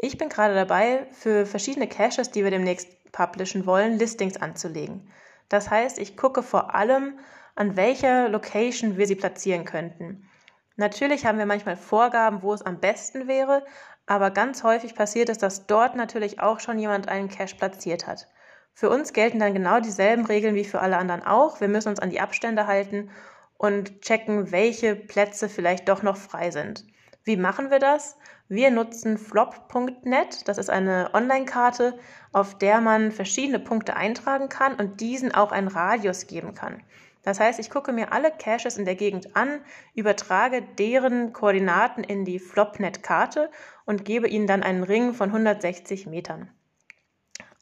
Ich bin gerade dabei, für verschiedene Caches, die wir demnächst publishen wollen, Listings anzulegen. Das heißt, ich gucke vor allem, an welcher Location wir sie platzieren könnten. Natürlich haben wir manchmal Vorgaben, wo es am besten wäre, aber ganz häufig passiert es, dass dort natürlich auch schon jemand einen Cache platziert hat. Für uns gelten dann genau dieselben Regeln wie für alle anderen auch. Wir müssen uns an die Abstände halten und checken, welche Plätze vielleicht doch noch frei sind. Wie machen wir das? Wir nutzen flop.net. Das ist eine Online-Karte, auf der man verschiedene Punkte eintragen kann und diesen auch einen Radius geben kann. Das heißt, ich gucke mir alle Caches in der Gegend an, übertrage deren Koordinaten in die Flopnet-Karte und gebe ihnen dann einen Ring von 160 Metern.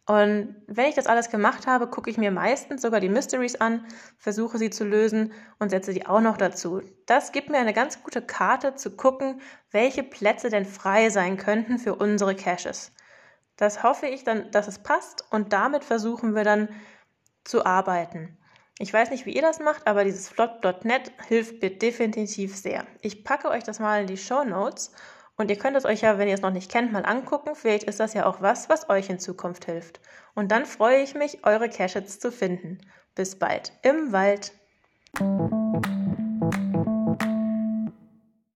Und wenn ich das alles gemacht habe, gucke ich mir meistens sogar die Mysteries an, versuche sie zu lösen und setze die auch noch dazu. Das gibt mir eine ganz gute Karte zu gucken, welche Plätze denn frei sein könnten für unsere Caches. Das hoffe ich dann, dass es passt und damit versuchen wir dann zu arbeiten. Ich weiß nicht, wie ihr das macht, aber dieses flop.net hilft mir definitiv sehr. Ich packe euch das mal in die Show Notes und ihr könnt es euch ja, wenn ihr es noch nicht kennt, mal angucken. Vielleicht ist das ja auch was, was euch in Zukunft hilft. Und dann freue ich mich, eure Caches zu finden. Bis bald im Wald.